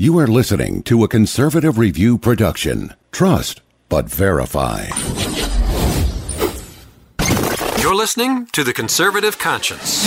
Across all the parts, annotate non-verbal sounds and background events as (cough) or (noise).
You are listening to a Conservative Review production. Trust, but verify. You're listening to The Conservative Conscience.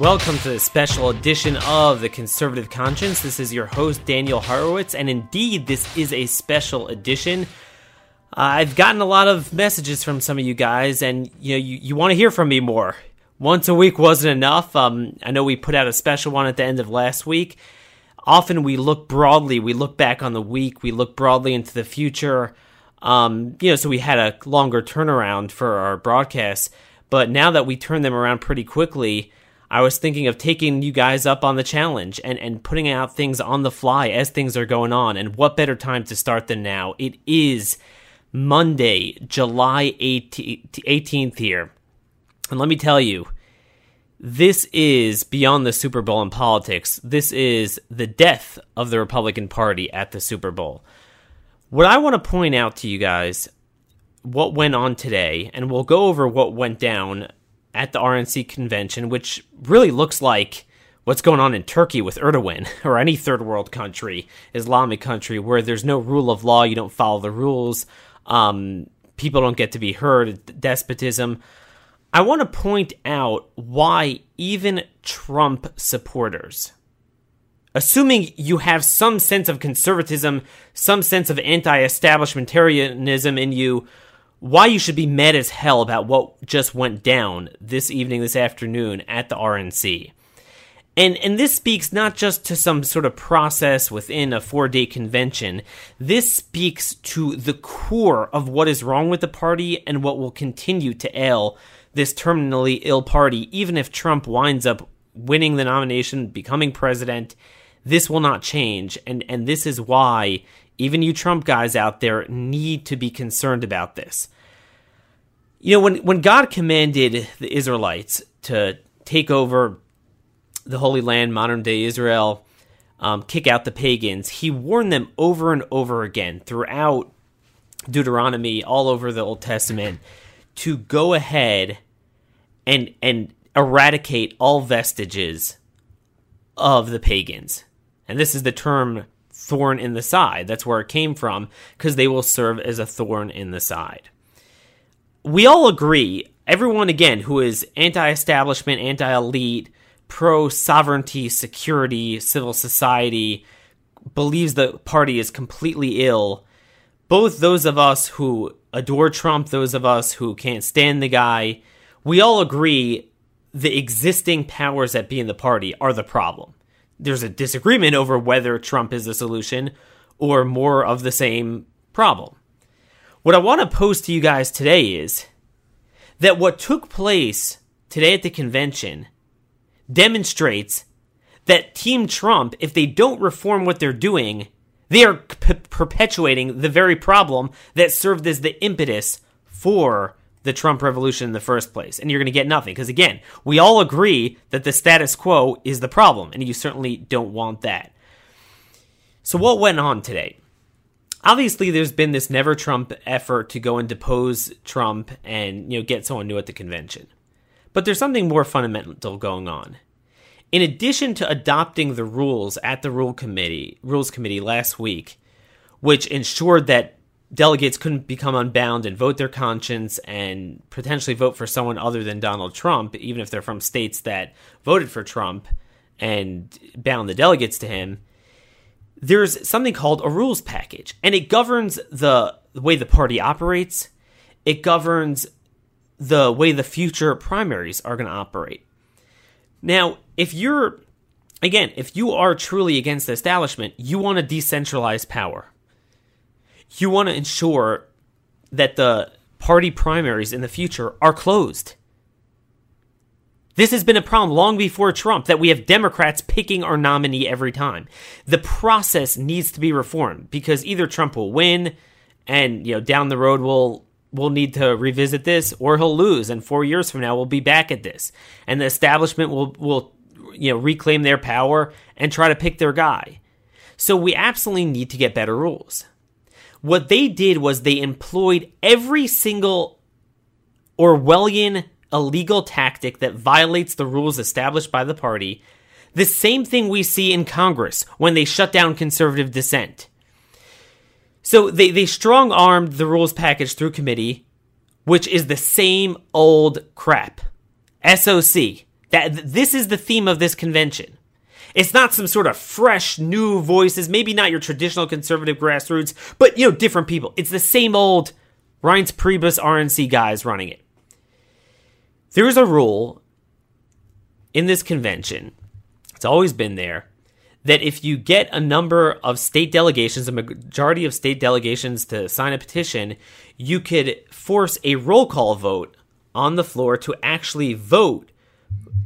Welcome to the special edition of The Conservative Conscience. This is your host, Daniel Horowitz, and indeed, this is a special edition. Uh, I've gotten a lot of messages from some of you guys, and you know, you, you want to hear from me more. Once a week wasn't enough. Um, I know we put out a special one at the end of last week. Often we look broadly, we look back on the week, we look broadly into the future. Um, you know, so we had a longer turnaround for our broadcasts. But now that we turn them around pretty quickly, I was thinking of taking you guys up on the challenge and, and putting out things on the fly as things are going on. And what better time to start than now? It is Monday, July 18th here. And let me tell you, this is beyond the Super Bowl in politics. This is the death of the Republican Party at the Super Bowl. What I want to point out to you guys, what went on today, and we'll go over what went down at the RNC convention, which really looks like what's going on in Turkey with Erdogan (laughs) or any third world country, Islamic country, where there's no rule of law, you don't follow the rules, um, people don't get to be heard, despotism. I want to point out why even Trump supporters, assuming you have some sense of conservatism, some sense of anti establishmentarianism in you, why you should be mad as hell about what just went down this evening, this afternoon at the RNC. And, and this speaks not just to some sort of process within a four day convention. This speaks to the core of what is wrong with the party and what will continue to ail this terminally ill party, even if Trump winds up winning the nomination, becoming president. This will not change. And, and this is why even you Trump guys out there need to be concerned about this. You know, when, when God commanded the Israelites to take over the Holy Land, modern day Israel, um, kick out the pagans, he warned them over and over again throughout Deuteronomy, all over the Old Testament, to go ahead and and eradicate all vestiges of the pagans. And this is the term thorn in the side. That's where it came from, because they will serve as a thorn in the side. We all agree, everyone again who is anti establishment, anti elite, pro sovereignty, security, civil society, believes the party is completely ill. Both those of us who adore Trump, those of us who can't stand the guy, we all agree the existing powers that be in the party are the problem there's a disagreement over whether Trump is the solution or more of the same problem. What I want to pose to you guys today is that what took place today at the convention demonstrates that Team Trump, if they don't reform what they're doing, they are p- perpetuating the very problem that served as the impetus for the Trump revolution in the first place. And you're going to get nothing. Because again, we all agree that the status quo is the problem, and you certainly don't want that. So, what went on today? Obviously, there's been this never Trump effort to go and depose Trump and you know get someone new at the convention. But there's something more fundamental going on. In addition to adopting the rules at the rule committee, rules committee last week, which ensured that delegates couldn't become unbound and vote their conscience and potentially vote for someone other than Donald Trump, even if they're from states that voted for Trump and bound the delegates to him. There's something called a rules package, and it governs the, way the party operates. It governs the way the future primaries are going to operate. Now, if you're, again, if you are truly against the establishment, you want to decentralize power you want to ensure that the party primaries in the future are closed. This has been a problem long before Trump that we have Democrats picking our nominee every time. The process needs to be reformed because either Trump will win and you know down the road we'll we'll need to revisit this, or he'll lose, and four years from now we'll be back at this, and the establishment will will you know reclaim their power and try to pick their guy. So we absolutely need to get better rules. What they did was they employed every single Orwellian illegal tactic that violates the rules established by the party. The same thing we see in Congress when they shut down conservative dissent. So they, they strong armed the rules package through committee, which is the same old crap. SOC. That this is the theme of this convention. It's not some sort of fresh new voices, maybe not your traditional conservative grassroots, but you know, different people. It's the same old Reince Priebus RNC guys running it. There is a rule in this convention. It's always been there that if you get a number of state delegations, a majority of state delegations to sign a petition, you could force a roll call vote on the floor to actually vote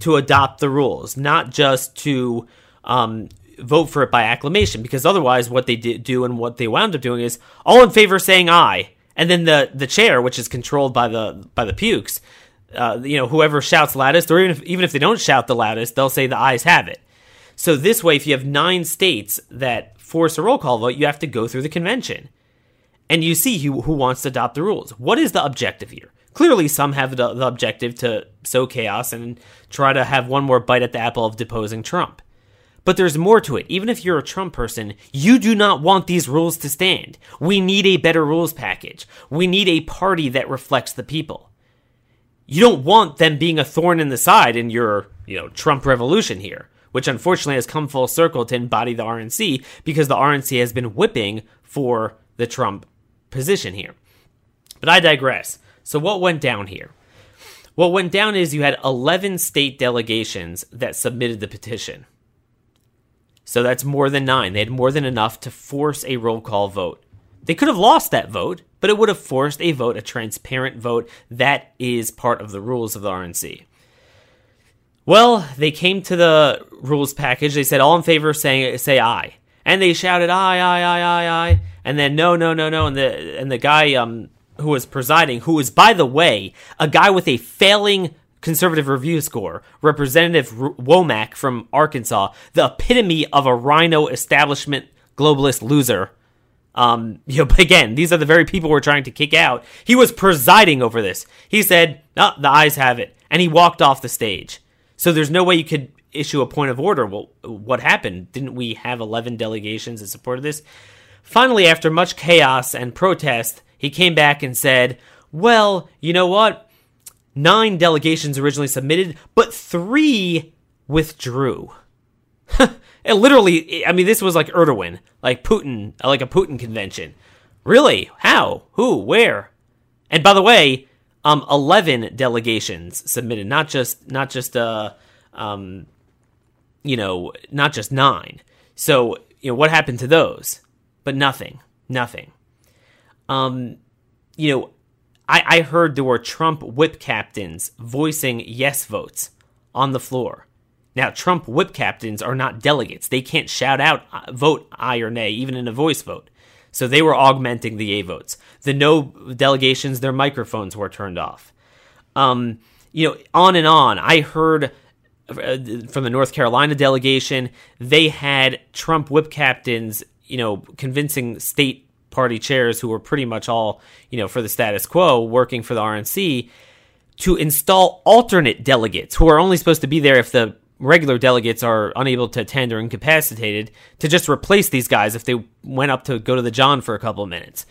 to adopt the rules, not just to um, vote for it by acclamation. Because otherwise, what they do and what they wound up doing is all in favor saying aye, and then the the chair, which is controlled by the by the pukes, uh, you know, whoever shouts loudest, or even if, even if they don't shout the loudest, they'll say the ayes have it. So this way, if you have nine states that force a roll call vote, you have to go through the convention, and you see who who wants to adopt the rules. What is the objective here? Clearly, some have the, the objective to sow chaos and try to have one more bite at the apple of deposing Trump. But there's more to it. Even if you're a Trump person, you do not want these rules to stand. We need a better rules package. We need a party that reflects the people. You don't want them being a thorn in the side in your, you know, Trump revolution here, which unfortunately has come full circle to embody the RNC because the RNC has been whipping for the Trump position here. But I digress. So what went down here? What went down is you had 11 state delegations that submitted the petition. So that's more than nine. They had more than enough to force a roll call vote. They could have lost that vote, but it would have forced a vote, a transparent vote. That is part of the rules of the RNC. Well, they came to the rules package. They said all in favor say say aye. And they shouted aye, aye, aye, aye, aye. And then no, no, no, no. And the and the guy um who was presiding, who was by the way, a guy with a failing conservative review score, Representative Womack from Arkansas, the epitome of a rhino establishment globalist loser. Um, (laughs) you know, again, these are the very people we're trying to kick out. He was presiding over this. He said, "No, oh, the ayes have it," and he walked off the stage. So there's no way you could issue a point of order. Well, what happened? Didn't we have 11 delegations in support of this? Finally, after much chaos and protest, he came back and said, "Well, you know what? nine delegations originally submitted, but three withdrew. (laughs) it literally, I mean, this was like Erdogan, like Putin, like a Putin convention. Really? How? Who? Where? And by the way, um, eleven delegations submitted, not just not just uh, um, you know, not just nine. So you know what happened to those? But nothing, nothing. Um, you know, I, I heard there were Trump whip captains voicing yes votes on the floor. Now, Trump whip captains are not delegates. They can't shout out uh, vote aye or nay, even in a voice vote. So they were augmenting the A votes. The no delegations, their microphones were turned off. Um, you know, on and on. I heard uh, from the North Carolina delegation, they had Trump whip captains, you know, convincing state party chairs who were pretty much all, you know, for the status quo working for the RNC to install alternate delegates who are only supposed to be there if the regular delegates are unable to attend or incapacitated to just replace these guys if they went up to go to the John for a couple of minutes.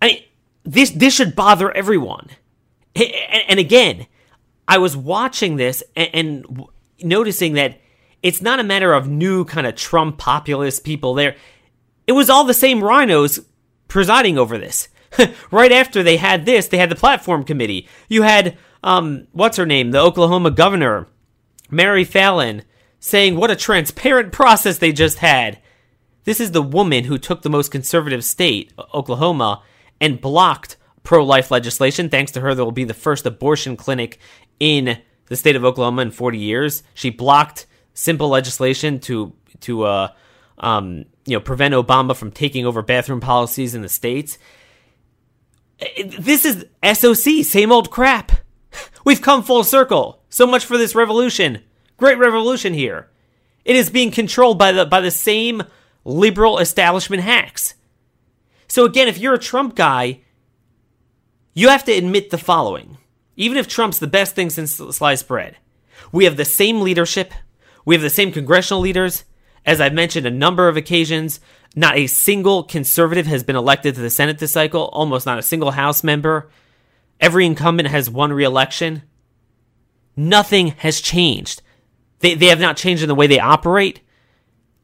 I mean, this this should bother everyone. And, again, I was watching this and, and noticing that it's not a matter of new kind of Trump populist people there. It was all the same rhinos presiding over this. (laughs) right after they had this, they had the platform committee. You had um, what's her name, the Oklahoma governor, Mary Fallin, saying what a transparent process they just had. This is the woman who took the most conservative state, Oklahoma, and blocked pro-life legislation. Thanks to her, there will be the first abortion clinic in the state of Oklahoma in 40 years. She blocked simple legislation to to uh, um, you know, prevent Obama from taking over bathroom policies in the states. This is SOC, same old crap. We've come full circle. So much for this revolution. Great revolution here. It is being controlled by the by the same liberal establishment hacks. So again, if you're a Trump guy, you have to admit the following. Even if Trump's the best thing since sliced bread, we have the same leadership, we have the same congressional leaders. As I've mentioned a number of occasions, not a single conservative has been elected to the Senate this cycle, almost not a single House member. Every incumbent has won re election. Nothing has changed. They, they have not changed in the way they operate.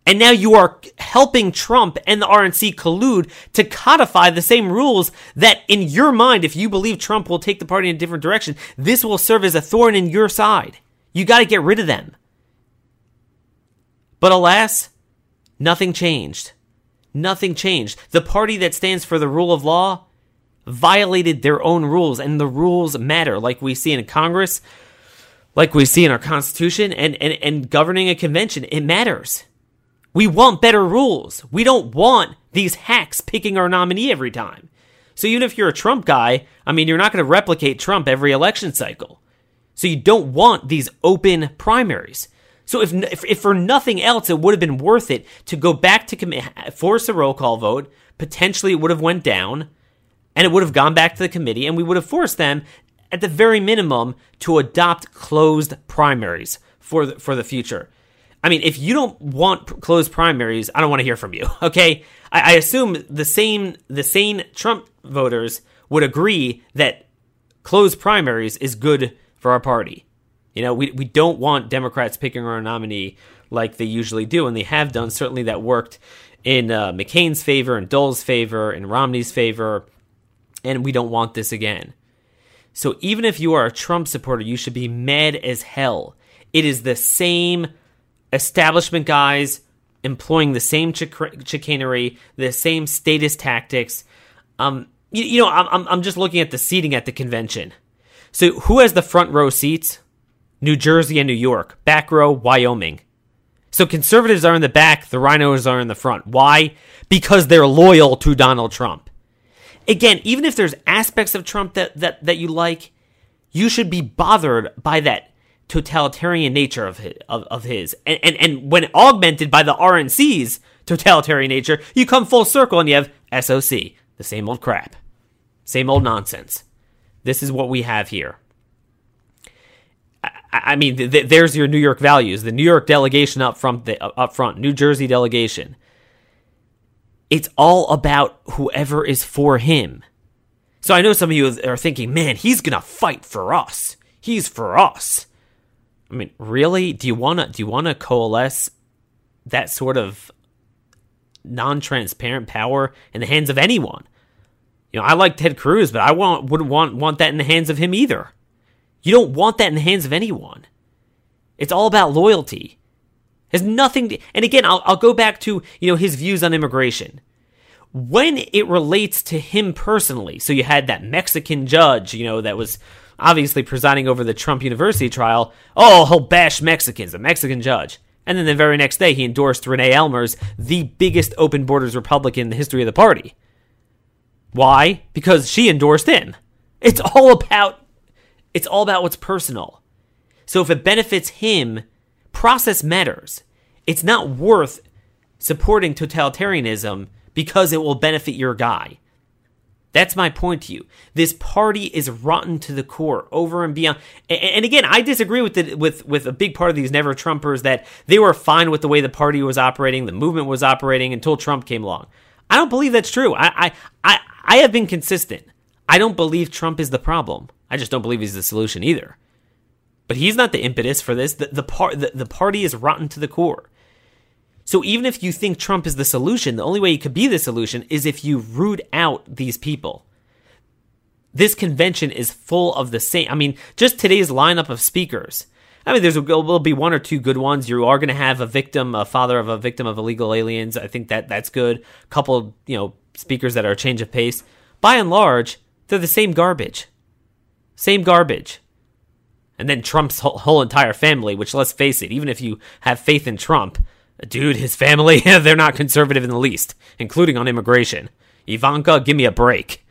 And now you are helping Trump and the RNC collude to codify the same rules that, in your mind, if you believe Trump will take the party in a different direction, this will serve as a thorn in your side. You got to get rid of them. But alas, nothing changed. Nothing changed. The party that stands for the rule of law violated their own rules, and the rules matter, like we see in Congress, like we see in our Constitution, and, and, and governing a convention. It matters. We want better rules. We don't want these hacks picking our nominee every time. So even if you're a Trump guy, I mean, you're not going to replicate Trump every election cycle. So you don't want these open primaries. So if, if, if for nothing else, it would have been worth it to go back to force a roll call vote. Potentially, it would have went down, and it would have gone back to the committee, and we would have forced them, at the very minimum, to adopt closed primaries for the, for the future. I mean, if you don't want closed primaries, I don't want to hear from you. (laughs) Okay, I, I assume the same the sane Trump voters would agree that closed primaries is good for our party. You know, we we don't want Democrats picking our nominee like they usually do, and they have done. Certainly, that worked in uh, McCain's favor, in Dole's favor, in Romney's favor, and we don't want this again. So even if you are a Trump supporter, you should be mad as hell. It is the same establishment guys employing the same chic- chicanery, the same status tactics. Um, you, you know, I'm, I'm just looking at the seating at the convention. So who has the front row seats? New Jersey and New York. Back row, Wyoming. So conservatives are in the back, the rhinos are in the front. Why? Because they're loyal to Donald Trump. Again, even if there's aspects of Trump that, that, that you like, you should be bothered by that totalitarian nature of his, of, of his. And, and, and when augmented by the RNC's totalitarian nature, you come full circle and you have SOC, the same old crap, same old nonsense. This is what we have here. I, mean, th- th- there's your New York values. The New York delegation up front, the, uh, up front, New Jersey delegation. It's all about whoever is for him. So I know some of you are thinking, man, he's gonna fight for us. He's for us. I mean, really? Do you wanna do you wanna coalesce that sort of non-transparent power in the hands of anyone? You know, I like Ted Cruz, but I want wouldn't want want that in the hands of him either. You don't want that in the hands of anyone. It's all about loyalty. It has nothing to, and again, I'll, I'll go back to, you know, his views on immigration. When it relates to him personally, so you had that Mexican judge, you know, that was obviously presiding over the Trump University trial. Oh, he'll bash Mexicans, a Mexican judge. And then the very next day, he endorsed Renee Ellmers, the biggest open borders Republican in the history of the party. Why? Because she endorsed him. It's all about it's all about what's personal. So if it benefits him, process matters. It's not worth supporting totalitarianism because it will benefit your guy. That's my point to you. This party is rotten to the core, over and beyond. And, again, I disagree with the, with with a big part of these never Trumpers that they were fine with the way the party was operating, the movement was operating until Trump came along. I don't believe that's true. I I I, I have been consistent. I don't believe Trump is the problem. I just don't believe he's the solution either. But he's not the impetus for this. The the, par- the, the party is rotten to the core. So even if you think Trump is the solution, the only way he could be the solution is if you root out these people. This convention is full of the same. I mean, just today's lineup of speakers. I mean, there's will be one or two good ones. You are going to have a victim, a father of a victim of illegal aliens. I think that that's good. A couple, you know, speakers that are a change of pace. By and large, they're the same garbage. Same garbage. And then Trump's whole, whole entire family, which let's face it, even if you have faith in Trump, Dude, his family, (laughs) they're not conservative in the least, including on immigration. Ivanka, give me a break.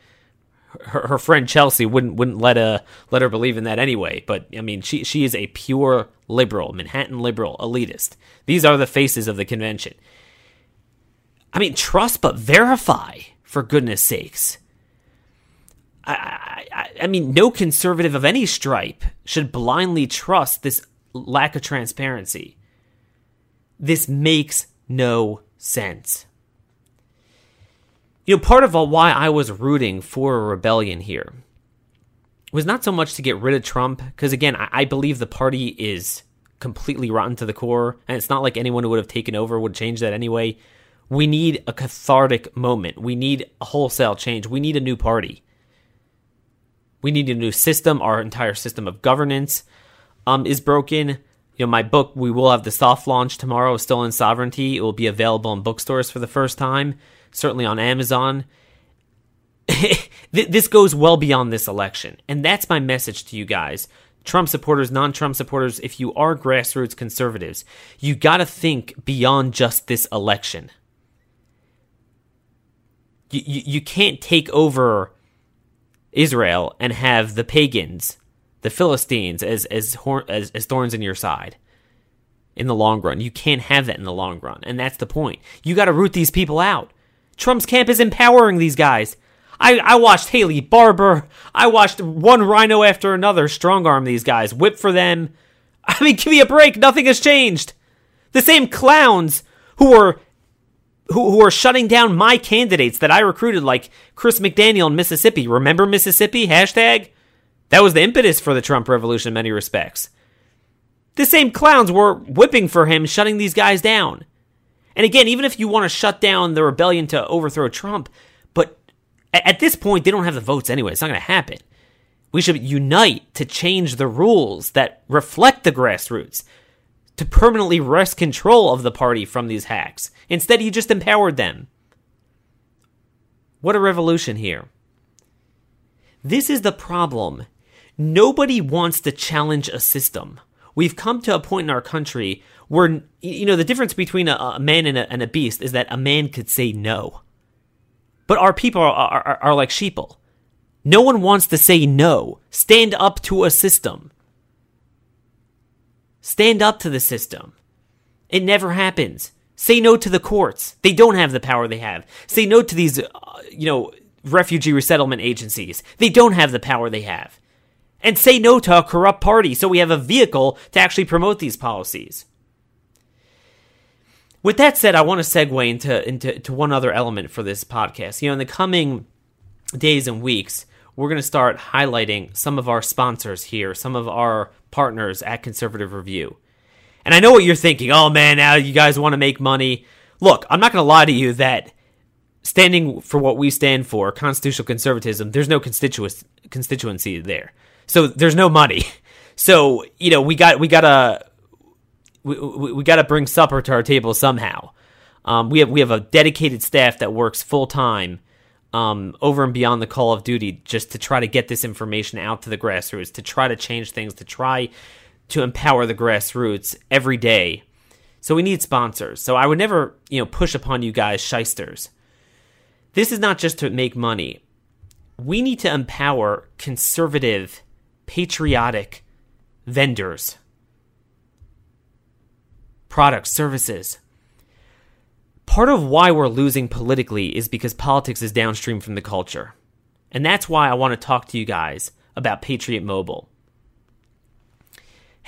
her, her friend Chelsea wouldn't wouldn't let a let her believe in that anyway. But I mean, she she is a pure liberal, Manhattan liberal, elitist. These are the faces of the convention. I mean, trust but verify, for goodness sakes. I, I, I mean, no conservative of any stripe should blindly trust this lack of transparency. This makes no sense. You know, part of why I was rooting for a rebellion here was not so much to get rid of Trump, because again, I, I believe the party is completely rotten to the core, and it's not like anyone who would have taken over would change that anyway. We need a cathartic moment. We need a wholesale change. We need a new party. We need a new system. Our entire system of governance um, is broken. You know, my book, we will have the soft launch tomorrow, Stolen Sovereignty. It will be available in bookstores for the first time certainly on Amazon. (laughs) this goes well beyond this election. And that's my message to you guys. Trump supporters, non Trump supporters, if you are grassroots conservatives, you got to think beyond just this election. You, you, you can't take over Israel and have the pagans, the Philistines, as, as, as, as thorns in your side in the long run. You can't have that in the long run. And that's the point. You got to root these people out. Trump's camp is empowering these guys. I, I watched Haley Barbour. I watched one rhino after another strong arm these guys, whip for them. (laughs) I mean, give me a break. Nothing has changed. The same clowns who were who, who are shutting down my candidates that I recruited, like Chris McDaniel in Mississippi. Remember Mississippi? Hashtag. That was the impetus for the Trump revolution in many respects. The same clowns were whipping for him, shutting these guys down. And again, even if you want to shut down the rebellion to overthrow Trump, but at this point, they don't have the votes anyway. It's not going to happen. We should unite to change the rules that reflect the grassroots, to permanently wrest control of the party from these hacks. Instead, he just empowered them. What a revolution here. This is the problem. Nobody wants to challenge a system. We've come to a point in our country where, you know, the difference between a, a man and a, and a, beast is that a man could say no. But our people are, are, are like sheeple. No one wants to say no. Stand up to a system. Stand up to the system. It never happens. Say no to the courts. They don't have the power they have. Say no to these, uh, you know, refugee resettlement agencies. They don't have the power they have and say no to a corrupt party so we have a vehicle to actually promote these policies. With that said, I want to segue into, into to one other element for this podcast. You know, in the coming days and weeks, we're going to start highlighting some of our sponsors here, some of our partners at Conservative Review. And I know what you're thinking. Oh man, now you guys want to make money. Look, I'm not going to lie to you that standing for what we stand for, constitutional conservatism, there's no constituency there. So there's no money. (laughs) So you know we got we gotta we, we, we gotta bring supper to our table somehow. Um, we have we have a dedicated staff that works full time um, over and beyond the call of duty just to try to get this information out to the grassroots, to try to change things, to try to empower the grassroots every day. So we need sponsors. So I would never, you know, push upon you guys shysters. This is not just to make money. We need to empower conservative patriotic vendors, products, services. Part of why we're losing politically is because politics is downstream from the culture. And that's why I want to talk to you guys about Patriot Mobile.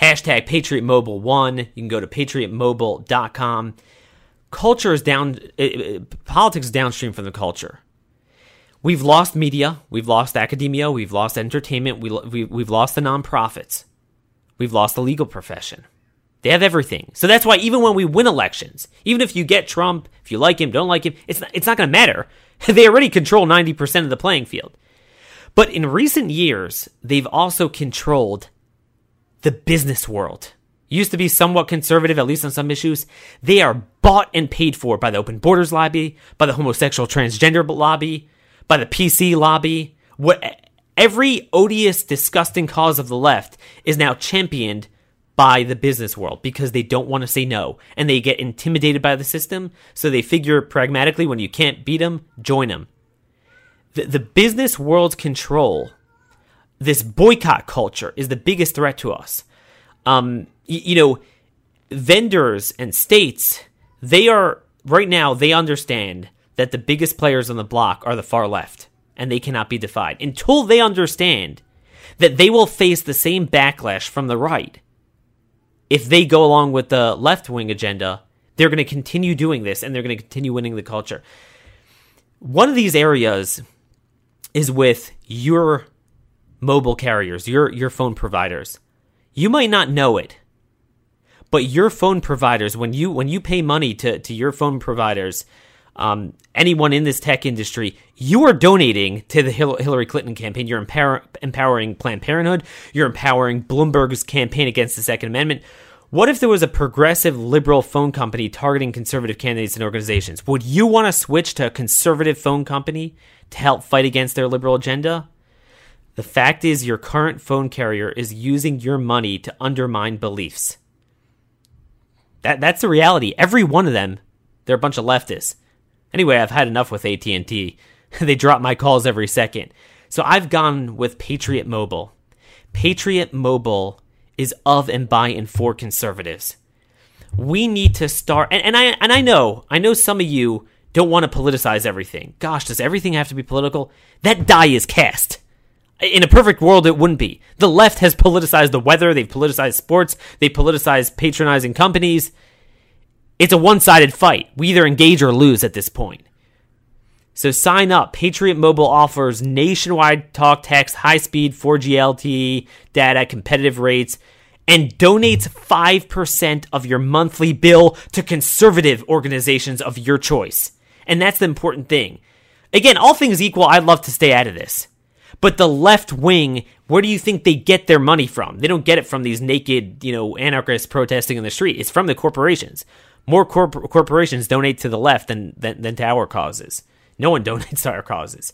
Hashtag Patriot Mobile 1. You can go to patriotmobile.com. Culture is down, eh, eh, politics is downstream from the culture we've lost media, we've lost academia, we've lost entertainment, we, we, we've lost the nonprofits, we've lost the legal profession. They have everything. So that's why even when we win elections, even if you get Trump, if you like him, don't like him, it's not, it's not going to matter. (laughs) they already control 90% of the playing field. But in recent years, they've also controlled the business world. Used to be somewhat conservative, at least on some issues. They are bought and paid for by the open borders lobby, by the homosexual transgender lobby, by the PC lobby. What every odious, disgusting cause of the left is now championed by the business world because they don't want to say no and they get intimidated by the system. So they figure pragmatically when you can't beat them, join them. the, the business world's control, this boycott culture is the biggest threat to us. Um, you know, vendors and states, they are right now, they understand that the biggest players on the block are the far left and they cannot be defied until they understand that they will face the same backlash from the right. If they go along with the left wing agenda, they're going to continue doing this and they're going to continue winning the culture. One of these areas is with your mobile carriers, your your phone providers. You might not know it, but your phone providers, when you when you pay money to to your phone providers, um, anyone in this tech industry, you are donating to the Hillary Clinton campaign. You're empower, empowering Planned Parenthood. You're empowering Bloomberg's campaign against the Second Amendment. What if there was a progressive liberal phone company targeting conservative candidates and organizations? Would you want to switch to a conservative phone company to help fight against their liberal agenda? The fact is, your current phone carrier is using your money to undermine beliefs. That, that's the reality. Every one of them, they're a bunch of leftists. Anyway, I've had enough with AT&T. (laughs) they drop my calls every second. So I've gone with Patriot Mobile. Patriot Mobile is of and by and for conservatives. We need to start and, and I and I know, I know some of you don't want to politicize everything. Gosh, does everything have to be political? That die is cast. In a perfect world, it wouldn't be. The left has politicized the weather, they've politicized sports, they politicized patronizing companies. It's a one sided fight. We either engage or lose at this point. So sign up. Patriot Mobile offers nationwide talk, text, high speed 4G LTE data, competitive rates, and donates 5% of your monthly bill to conservative organizations of your choice. And that's the important thing. Again, all things equal, I'd love to stay out of this. But the left wing, where do you think they get their money from? They don't get it from these naked, you know, anarchists protesting in the street. It's from the corporations. More corp- corporations donate to the left than, than, than to our causes. No one (laughs) donates to our causes.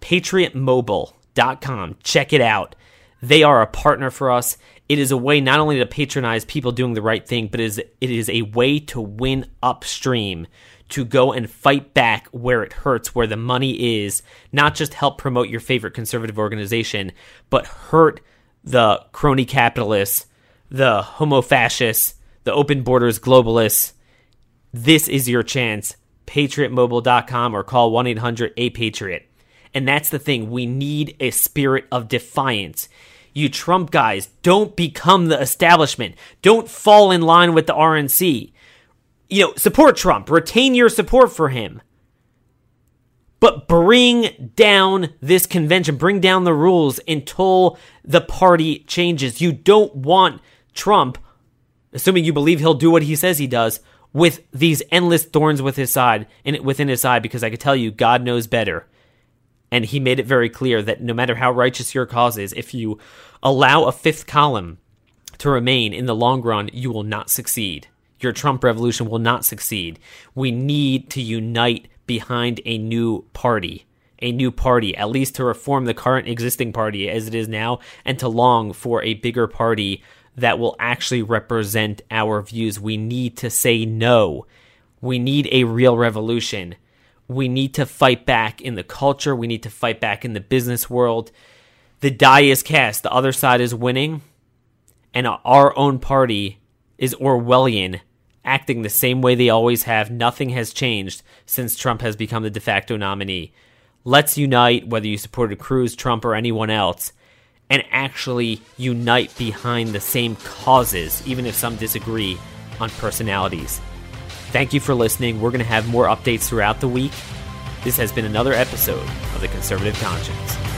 PatriotMobile.com. Check it out. They are a partner for us. It is a way not only to patronize people doing the right thing, but it is, it is a way to win upstream, to go and fight back where it hurts, where the money is, not just help promote your favorite conservative organization, but hurt the crony capitalists, the homo fascists, the open borders globalists, this is your chance. PatriotMobile.com or call 1 800 A Patriot. And that's the thing. We need a spirit of defiance. You Trump guys, don't become the establishment. Don't fall in line with the RNC. You know, support Trump, retain your support for him. But bring down this convention, bring down the rules until the party changes. You don't want Trump, assuming you believe he'll do what he says he does, with these endless thorns with his side and within his side because I could tell you God knows better. And he made it very clear that no matter how righteous your cause is, if you allow a fifth column to remain in the long run, you will not succeed. Your Trump revolution will not succeed. We need to unite behind a new party. A new party, at least to reform the current existing party as it is now, and to long for a bigger party that will actually represent our views. We need to say no. We need a real revolution. We need to fight back in the culture. We need to fight back in the business world. The die is cast. The other side is winning. And our own party is Orwellian, acting the same way they always have. Nothing has changed since Trump has become the de facto nominee. Let's unite, whether you supported Cruz, Trump, or anyone else, and actually unite behind the same causes, even if some disagree on personalities. Thank you for listening. We're going to have more updates throughout the week. This has been another episode of The Conservative Conscience.